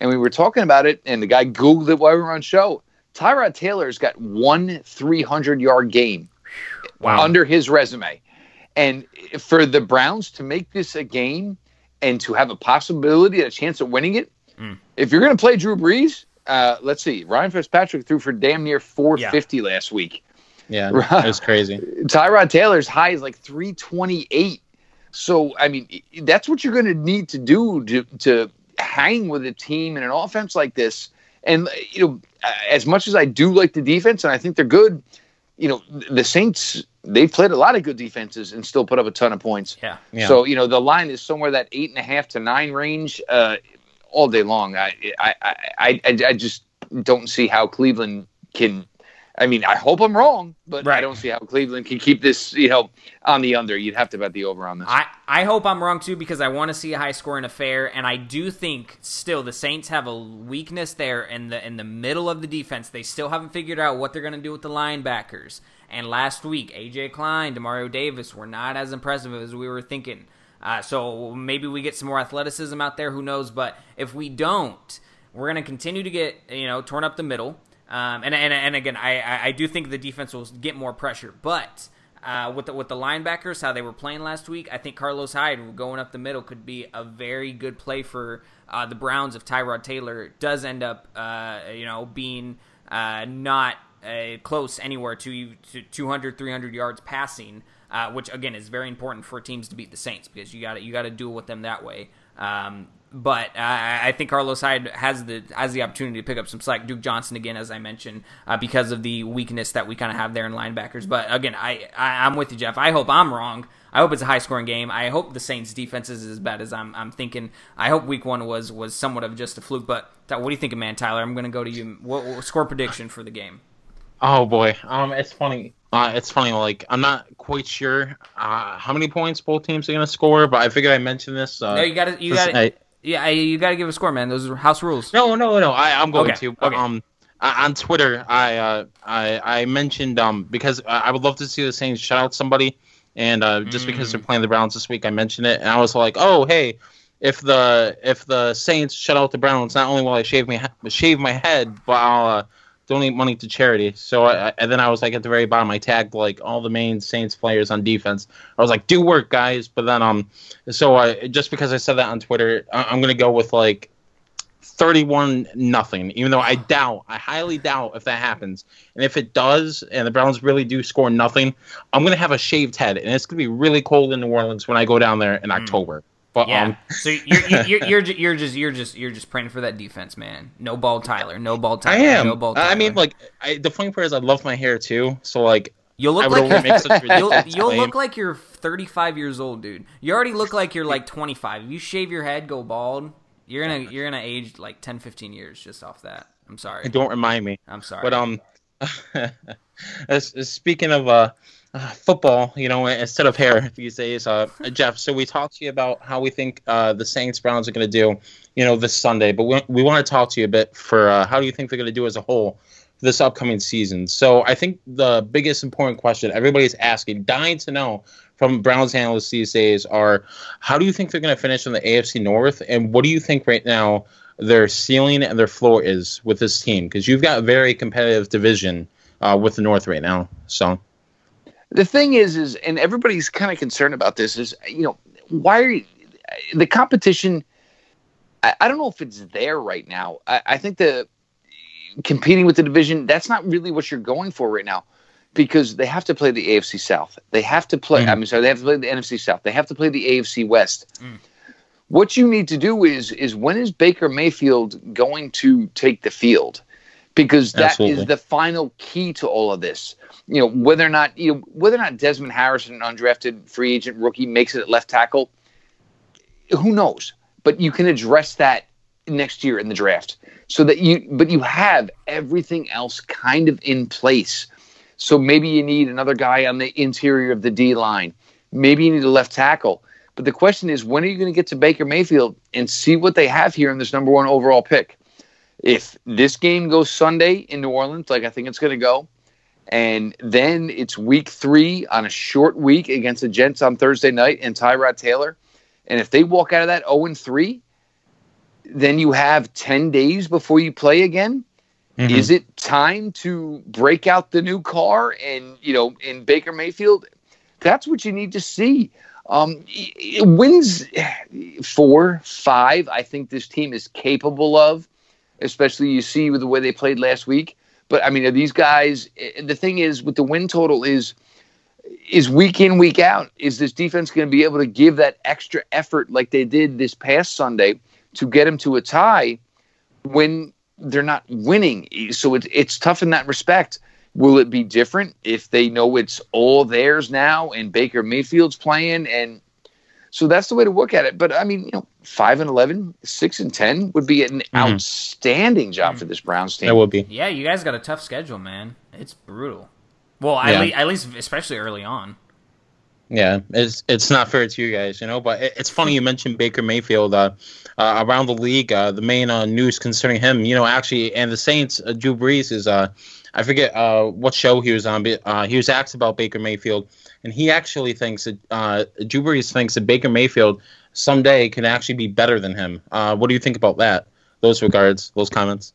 and we were talking about it, and the guy googled it while we were on show. Tyrod Taylor's got one 300 yard game wow. under his resume. And for the Browns to make this a game and to have a possibility, a chance of winning it, mm. if you're going to play Drew Brees, uh, let's see, Ryan Fitzpatrick threw for damn near 450 yeah. last week. Yeah, it was crazy. Tyrod Taylor's high is like 328. So I mean, that's what you're going to need to do to to hang with a team in an offense like this. And you know, as much as I do like the defense, and I think they're good, you know, the Saints they've played a lot of good defenses and still put up a ton of points. Yeah. Yeah. So you know, the line is somewhere that eight and a half to nine range uh, all day long. I I, I I I just don't see how Cleveland can. I mean, I hope I'm wrong, but I don't see how Cleveland can keep this, you know, on the under. You'd have to bet the over on this. I, I hope I'm wrong too because I want to see a high scoring affair, and I do think still the Saints have a weakness there in the in the middle of the defense. They still haven't figured out what they're going to do with the linebackers. And last week, AJ Klein, Demario Davis were not as impressive as we were thinking. Uh, so maybe we get some more athleticism out there. Who knows? But if we don't, we're going to continue to get you know torn up the middle. Um, and, and and again, I, I do think the defense will get more pressure, but uh, with the, with the linebackers, how they were playing last week, I think Carlos Hyde going up the middle could be a very good play for uh, the Browns if Tyrod Taylor does end up, uh, you know, being uh, not uh, close anywhere to, to 200, 300 yards passing, uh, which again is very important for teams to beat the Saints because you got you got to deal with them that way. Um, but uh, I think Carlos Hyde has the has the opportunity to pick up some slack. Duke Johnson again, as I mentioned, uh, because of the weakness that we kind of have there in linebackers. But again, I, I I'm with you, Jeff. I hope I'm wrong. I hope it's a high scoring game. I hope the Saints defense is as bad as I'm I'm thinking. I hope Week One was was somewhat of just a fluke. But what do you think, man, Tyler? I'm going to go to you. What, what score prediction for the game? Oh boy, um, it's funny. Uh, it's funny. Like I'm not quite sure uh, how many points both teams are gonna score, but I figured I mentioned this. Uh, no, you got to you got to yeah, I- you got to give a score, man. Those are house rules. No, no, no. I, I'm going Okay, to. Okay. um, I- on Twitter, I uh, I I mentioned um because I I would love to see the Saints shout out somebody, and uh, just because Mm. they're playing the Browns this week, I mentioned it, and I was like, oh hey, if the if the Saints shut out the Browns, not only will I shave my shave my head, but I'll uh, donate money to charity. So I, and then I was like at the very bottom, I tagged like all the main Saints players on defense. I was like, do work, guys. But then um, so I just because I said that on Twitter, I, I'm gonna go with like 31 nothing even though i doubt i highly doubt if that happens and if it does and the browns really do score nothing i'm gonna have a shaved head and it's gonna be really cold in new orleans when i go down there in october Yeah. um so you're, you're, you're, you're, just you're just you're just praying for that defense, man. No ball, Tyler. No ball, i Tyler. am No ball. Tyler. i mean like I, the funny part is i love my hair too so like you'll I look would like only make such you'll, you'll look like you're 35 years old, dude. You already look like you're like 25. If you shave your head, go bald, you're gonna you're gonna age like 10, 15 years just off that. I'm sorry. don't remind me I'm sorry. But um, as speaking of uh, uh, football, you know, instead of hair these days, uh, Jeff. So we talked to you about how we think uh, the Saints Browns are going to do, you know, this Sunday. But we, we want to talk to you a bit for uh, how do you think they're going to do as a whole this upcoming season. So I think the biggest important question everybody's asking, dying to know from Browns analysts these days, are how do you think they're going to finish in the AFC North, and what do you think right now? Their ceiling and their floor is with this team because you've got a very competitive division uh, with the North right now. So the thing is is and everybody's kind of concerned about this is you know why are you, the competition I, I don't know if it's there right now. I, I think the competing with the division that's not really what you're going for right now because they have to play the afc south. They have to play Mhm. i'm sorry they have to play the nfc south. They have to play the afc west. Mm. what you need to do is is when is baker mayfield going to take the field because that is Absolutely. the final key to all of this you know whether or not you know whether or not Desmond Harrison, an undrafted free agent rookie, makes it at left tackle. Who knows? But you can address that next year in the draft, so that you. But you have everything else kind of in place. So maybe you need another guy on the interior of the D line. Maybe you need a left tackle. But the question is, when are you going to get to Baker Mayfield and see what they have here in this number one overall pick? If this game goes Sunday in New Orleans, like I think it's going to go, and then it's week three on a short week against the Jets on Thursday night and Tyrod Taylor. And if they walk out of that 0 3, then you have 10 days before you play again. Mhm. Is it time to break out the new car and, you know, in Baker Mayfield? That's what you need to see. Um, wins four, five, I think this team is capable of, especially you see with the way they played last week. But I mean, are these guys? The thing is, with the win total is is week in week out is this defense going to be able to give that extra effort like they did this past Sunday to get them to a tie when they're not winning? So it's it's tough in that respect. Will it be different if they know it's all theirs now and Baker Mayfield's playing and so that's the way to look at it. But I mean, you know, five and 11, 6 and ten would be an Mhm. outstanding job for this Browns team. That would be. Yeah, you guys got a tough schedule, man. It's brutal. Well, at, Yeah. le- at least, especially early on. Yeah, it's it's not fair to you guys, you know. But it, it's funny you mentioned Baker Mayfield. Uh, uh, around the league, uh, the main uh, news concerning him, you know, actually, and the Saints, uh, Drew Brees is, uh, I forget uh, what show he was on, but uh, he was asked about Baker Mayfield, and he actually thinks that uh, Drew Brees thinks that Baker Mayfield someday can actually be better than him. Uh, what do you think about that? Those regards, those comments.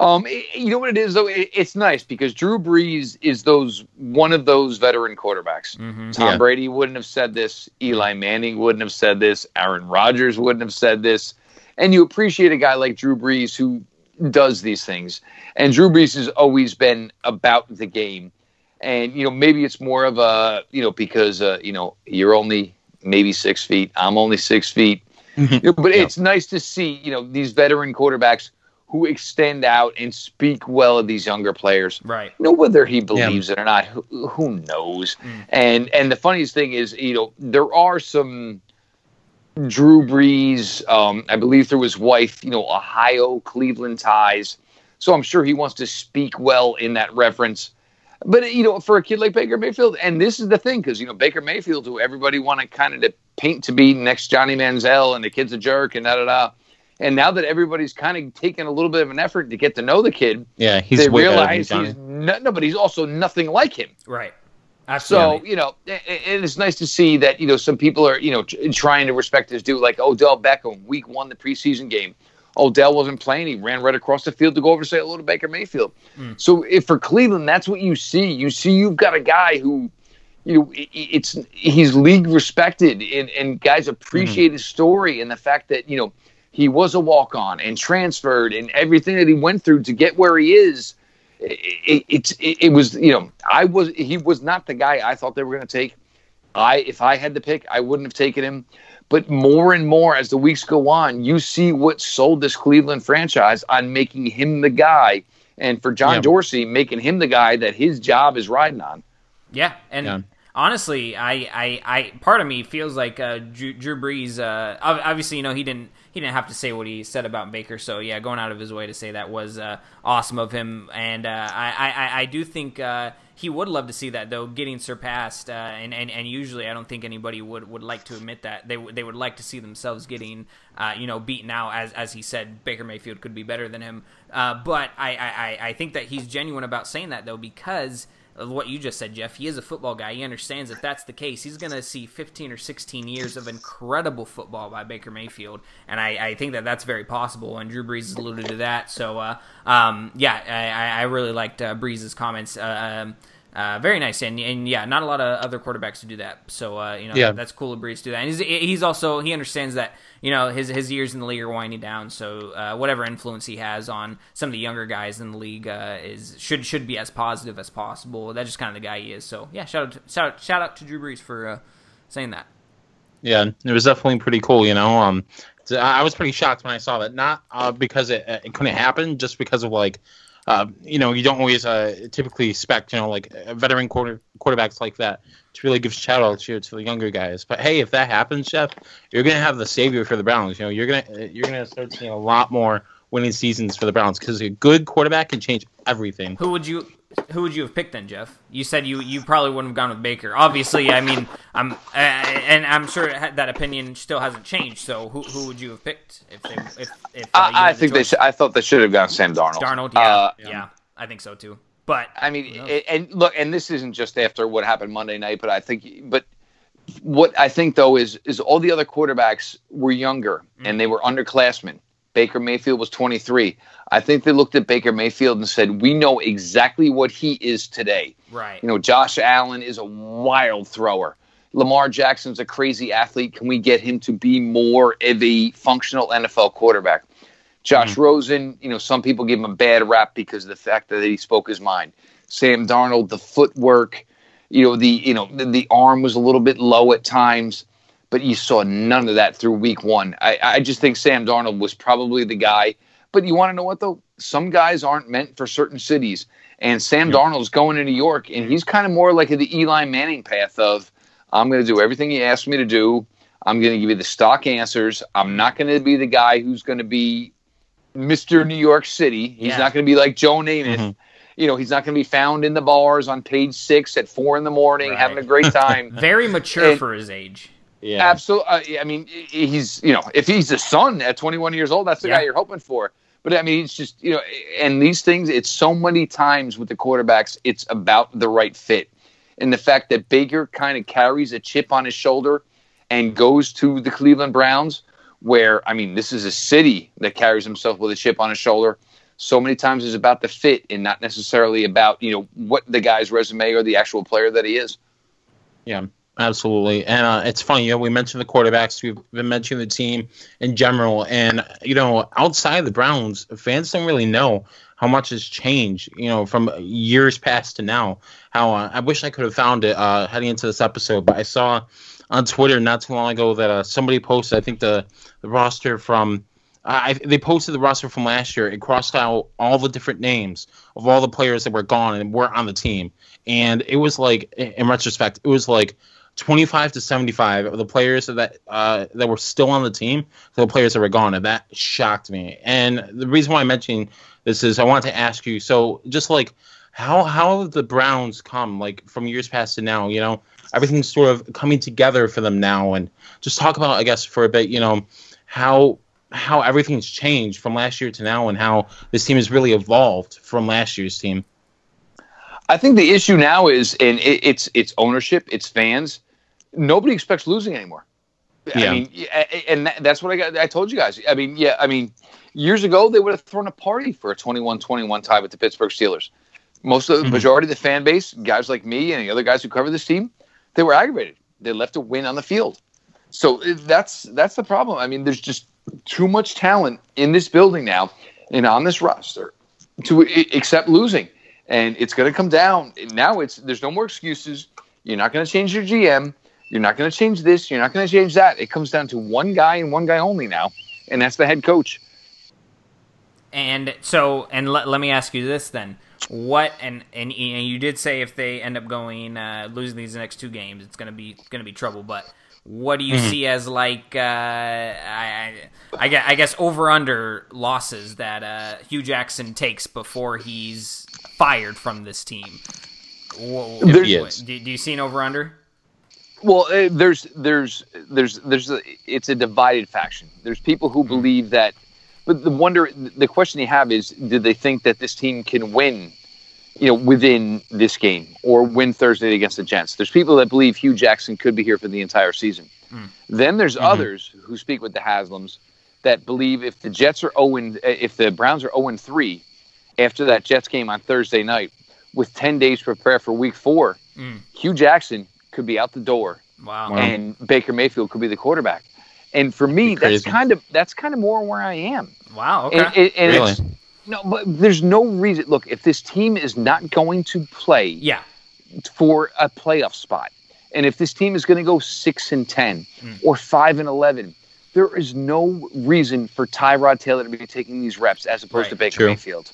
Um, it- you know what it is though. It, it's nice because Drew Brees is those one of those veteran quarterbacks. Mm-hmm. Tom Yeah. Brady wouldn't have said this. Eli Manning wouldn't have said this. Aaron Rodgers wouldn't have said this. And you appreciate a guy like Drew Brees who does these things. And Drew Brees has always been about the game. And you know maybe it's more of a you know because uh, you know you're only maybe six feet. I'm only six feet. Know, but Yeah. it's nice to see you know these veteran quarterbacks who extend out and speak well of these younger players. Right. You know whether he believes it or not, who, who knows? Mm. And and the funniest thing is, you know, there are some Drew Brees, um, I believe through his wife, you know, Ohio Cleveland ties. So I'm sure he wants to speak well in that reference. But you know, for a kid like Baker Mayfield, and this is the thing, because you know Baker Mayfield, who everybody wanted kind of to paint to be next Johnny Manziel, and the kid's a jerk, and da da da. And now that everybody's kind of taken a little bit of an effort to get to know the kid, Yeah, he's they way better than realize he's no, no, but he's also nothing like him. Right. Absolutely. So you know, a- a- and it's nice to see that you know some people are you know trying to respect his due, like Odell Beckham, week one, the preseason game. Odell wasn't playing; he ran right across the field to go over to say hello to Baker Mayfield. Mm. So if for Cleveland, that's what you see. You see, you've got a guy who, you know, it's he's league respected, and, and guys appreciate his story and the fact that you know he was a walk on and transferred and everything that he went through to get where he is it, it's it, it was you know I was he was not the guy I thought they were going to take. I if I had to pick, I wouldn't have taken him. But more and more as the weeks go on, you see what sold this Cleveland franchise on making him the guy, and for John Yeah. Dorsey making him the guy that his job is riding on. Yeah, and Yeah. honestly, I, I, I, part of me feels like uh, Drew, Drew Brees. Uh, obviously, you know, he didn't, he didn't have to say what he said about Baker. So yeah, going out of his way to say that was uh, awesome of him. And uh, I, I, I- do think uh, he would love to see that though, getting surpassed. Uh, and, and, and usually, I don't think anybody would, would like to admit that they, would they would like to see themselves getting, uh, you know, beaten out. As, as he said, Baker Mayfield could be better than him. Uh, but I, I- I think that he's genuine about saying that though, because of what you just said, Jeff. He is a football guy. He understands if that's the case, he's going to see 15 or 16 years of incredible football by Baker Mayfield, and I, I think that that's very possible. And Drew Brees has alluded to that. So, uh, um, yeah, I, I I really liked uh, Brees' comments. Uh, um, uh, very nice, and and yeah, not a lot of other quarterbacks to do that. So uh, you know, Yeah. that's cool of Brees to do that. And he's, he's also he understands that you know his his years in the league are winding down. So uh, whatever influence he has on some of the younger guys in the league uh, is should should be as positive as possible. That's just kind of the guy he is. So yeah, shout out to, shout out, shout out to Drew Brees for uh, saying that. Yeah, it was definitely pretty cool. You know, um, I I was pretty shocked when I saw that. Not uh, because it, it couldn't happen, just because of like, uh, you know, you don't always uh, typically expect, you know, like uh, veteran quarter quarterbacks like that to really give shout outs here to the younger guys. But hey, if that happens, Jeff, you're gonna have the savior for the Browns. You know, you're gonna you're gonna start seeing a lot more winning seasons for the Browns because a good quarterback can change everything. Who would you who would you have picked then, Jeff? You said you you probably wouldn't have gone with Baker. Obviously, I mean, I'm uh, and I'm sure that opinion still hasn't changed. So who who would you have picked if they if if uh, I, I had the think they choice? should, I thought they should have gone Sam Darnold. Darnold, yeah, Uh, yeah, I think so too. But I mean, a- and look, and this isn't just after what happened Monday night, but I think, but what I think though is is all the other quarterbacks were younger and they were underclassmen. Baker Mayfield was 23. I think they looked at Baker Mayfield and said, "We know exactly what he is today." right, You know, Josh Allen is a wild thrower. Lamar Jackson's a crazy athlete. Can we get him to be more of a functional NFL quarterback? Josh hmm. Rosen, you know, some people give him a bad rap because of the fact that he spoke his mind. Sam Darnold, the footwork, You know, the you know the, the arm was a little bit low at times, but you saw none of that through week one. I, I just think Sam Darnold was probably the guy. But you want to know what though? Some guys aren't meant for certain cities. And Sam yeah. Darnold's going to New York, and he's kind of more like the Eli Manning path of I'm going to do everything he asked me to do. I'm going to give you the stock answers. I'm not going to be the guy who's going to be Mr. New York City. He's yeah. not going to be like Joe Namath. Mm-hmm. You know, he's not going to be found in the bars on page six at four in the morning right. having a great time. Very mature and, for his age. Yeah, absolutely. Uh, I mean, he's you know, if he's a son at 21 years old, that's the yeah. guy you're hoping for. But I mean, it's just you know, and these things. It's so many times with the quarterbacks, it's about the right fit, and the fact that Baker kind of carries a chip on his shoulder and goes to the Cleveland Browns, where I mean, this is a city that carries himself with a chip on his shoulder. So many times it's about the fit and not necessarily about you know what the guy's resume or the actual player that he is. Yeah, absolutely. And uh, it's funny, you know, we mentioned the quarterbacks, we've been mentioning the team in general, and you know, outside the Browns, fans don't really know how much has changed, you know, from years past to now. How uh, I wish I could have found it uh, heading into this episode, but I saw on Twitter not too long ago that uh, somebody posted, I think the, the roster from, I, they posted the roster from last year. It crossed out all the different names of all the players that were gone and were on the team. And it was like, in retrospect, it was like 25 to 75 of the players that uh, that were still on the team to the players that were gone. And that shocked me. And the reason why I'm mentioning this is I wanted to ask you so just like, how how have the Browns come like from years past to now? You know, everything's sort of coming together for them now, and just talk about I guess for a bit, you know, how how everything's changed from last year to now, and how this team has really evolved from last year's team. I think the issue now is, and it, it's it's ownership, it's fans. Nobody expects losing anymore. Yeah. I mean, and that's what I got. I told you guys. I mean, yeah. I mean, years ago they would have thrown a party for a 21-21 tie with the Pittsburgh Steelers most of the mm-hmm. majority of the fan base, guys like me and the other guys who cover this team, they were aggravated. They left a win on the field. So that's that's the problem. I mean, there's just too much talent in this building now and on this roster to accept losing, and it's going to come down. Now it's there's no more excuses. You're not going to change your GM. You're not going to change this. You're not going to change that. It comes down to one guy and one guy only now, and that's the head coach. And so, and let, let me ask you this then what and and you did say if they end up going uh, losing these next two games, it's gonna be gonna be trouble. But what do you mm-hmm. see as like uh, I, I, I guess over under losses that uh, Hue Jackson takes before he's fired from this team? There. Do, do you see an over under? Well, uh, there's there's there's there's a, it's a divided faction. There's people who mm-hmm. believe that but the wonder, the question you have is, do they think that this team can win, you know, within this game or win Thursday against the Jets? There's people that believe Hue Jackson could be here for the entire season. Mm. Then there's mm-hmm. others who speak with the Haslams that believe if the Jets are 0 if the Browns are 0 3 after that Jets game on Thursday night with 10 days to prepare for week four, mm. Hue Jackson could be out the door. Wow. And Baker Mayfield could be the quarterback. And for me, that's kind of that's kind of more where I am. Wow. Okay. And, and, and really? no, but there's no reason. Look, if this team is not going to play, yeah. for a playoff spot, and if this team is going to go six and ten mm. or five and eleven, there is no reason for Tyrod Taylor to be taking these reps as opposed right. to Baker True. Mayfield.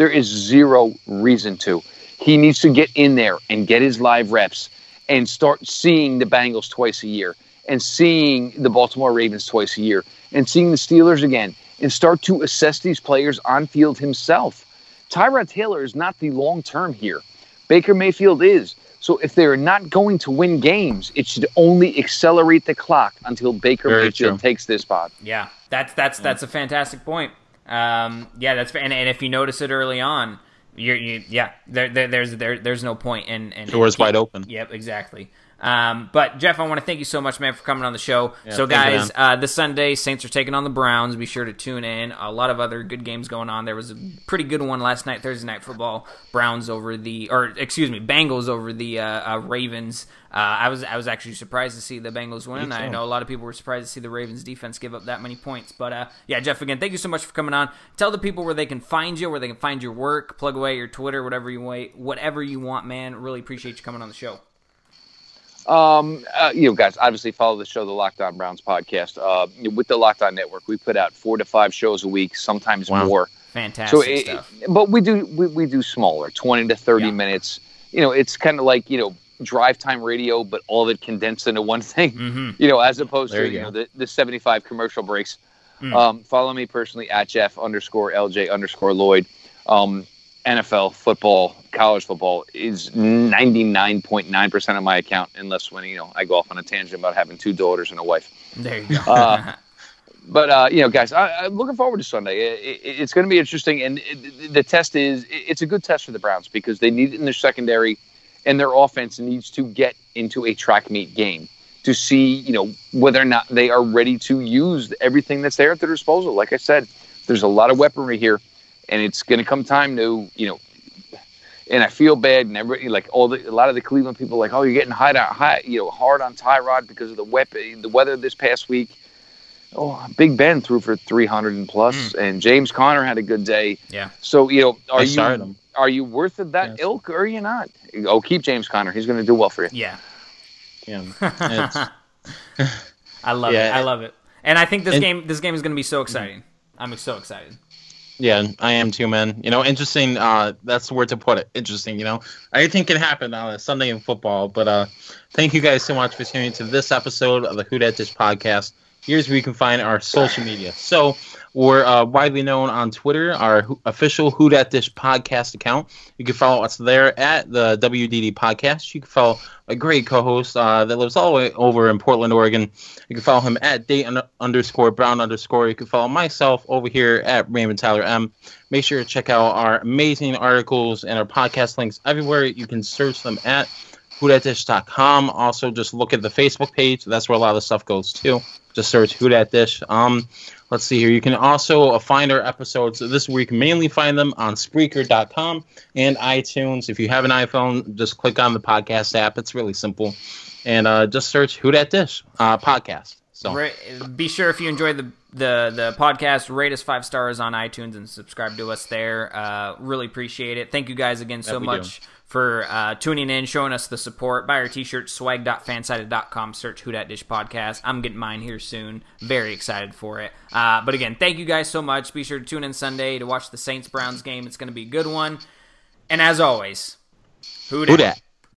There is zero reason to. He needs to get in there and get his live reps and start seeing the Bengals twice a year and seeing the Baltimore Ravens twice a year and seeing the Steelers again and start to assess these players on field himself. Tyrod Taylor is not the long term here. Baker Mayfield is. So if they're not going to win games, it should only accelerate the clock until Baker Very Mayfield true. takes this spot. Yeah, that's that's that's a fantastic point. Um, yeah, that's and, and if you notice it early on, you're, you yeah, there, there, there's there, there's no point in, in doors in, wide open. Yep, exactly. Um, but Jeff, I want to thank you so much, man, for coming on the show. Yeah, so, guys, uh, this Sunday, Saints are taking on the Browns. Be sure to tune in. A lot of other good games going on. There was a pretty good one last night, Thursday night football. Browns over the, or excuse me, Bengals over the uh, uh, Ravens. Uh, I was I was actually surprised to see the Bengals win. I know a lot of people were surprised to see the Ravens defense give up that many points. But uh, yeah, Jeff, again, thank you so much for coming on. Tell the people where they can find you, where they can find your work. Plug away your Twitter, whatever you want, whatever you want, man. Really appreciate you coming on the show. Um, uh, you know, guys, obviously follow the show, the Locked On Browns podcast. Uh, with the Locked On Network, we put out four to five shows a week, sometimes Wow. more. Fantastic So, it, stuff. but we do we, we do smaller, twenty to thirty Yeah. minutes. You know, it's kind of like you know drive time radio, but all of it condensed into one thing. hmm You know, as opposed There to you you know the, the seventy five commercial breaks. Mm. Um, follow me personally at Jeff underscore LJ underscore Lloyd. Um, NFL football, college football is ninety nine point nine percent of my account, unless when you know I go off on a tangent about having two daughters and a wife. There you go. Uh, But uh, you know, guys, I, I'm looking forward to Sunday. It, it, it's going to be interesting, and it, the test is it- it's a good test for the Browns because they need it in their secondary, and their offense needs to get into a track meet game to see you know whether or not they are ready to use everything that's there at their disposal. Like I said, there's a lot of weaponry here, and it's going to come time to you know. And I feel bad, and everybody like all the a lot of the Cleveland people like, oh, you're getting high, high, you know, hard on Tyrod because of the weapon, the weather this past week. Oh, Big Ben threw for 300 and plus, hmm. and James Conner had a good day. yeah. So you know, are you started him. are you worth of that Yes. ilk or are you not? Oh, keep James Conner. He's going to do well for you. Yeah. Yeah. I love Yeah, it. I love it. And I think this and- game this game is going to be so exciting. I'm so excited. Yeah, I am too, man. You know, interesting. Uh, that's the word to put it. Interesting. You know, anything can happen on a Sunday in football. But uh, thank you guys so much for tuning to this episode of the Who Dat Dish podcast. Here's where you can find our social media. So we're uh, widely known on Twitter, our official Who Dat Dish podcast account. You can follow us there at the WDD podcast. You can follow a great co-host uh, that lives all the way over in Portland, Oregon. You can follow him at date un- underscore brown underscore. You can follow myself over here at Raymond Tyler M. Make sure to check out our amazing articles and our podcast links everywhere. You can search them at whodatdish.com. Also, just look at the Facebook page. That's where a lot of the stuff goes too. Just search Who Dat Dish. Um, let's see here. You can also uh, find our episodes this week. Mainly find them on Spreaker.com and iTunes. If you have an iPhone, just click on the podcast app. It's really simple, and uh, just search Who Dat Dish uh, podcast. So be sure if you enjoyed the the the podcast, rate us five stars on iTunes and subscribe to us there. Uh, really appreciate it. Thank you guys again so much for uh, tuning in, showing us the support. Buy our t-shirts, swag.fansided.com. Search Who Dat Dish Podcast. I'm getting mine here soon. Very excited for it. Uh, but again, thank you guys so much. Be sure to tune in Sunday to watch the Saints Browns game. It's going to be a good one. And as always, Who? Dat.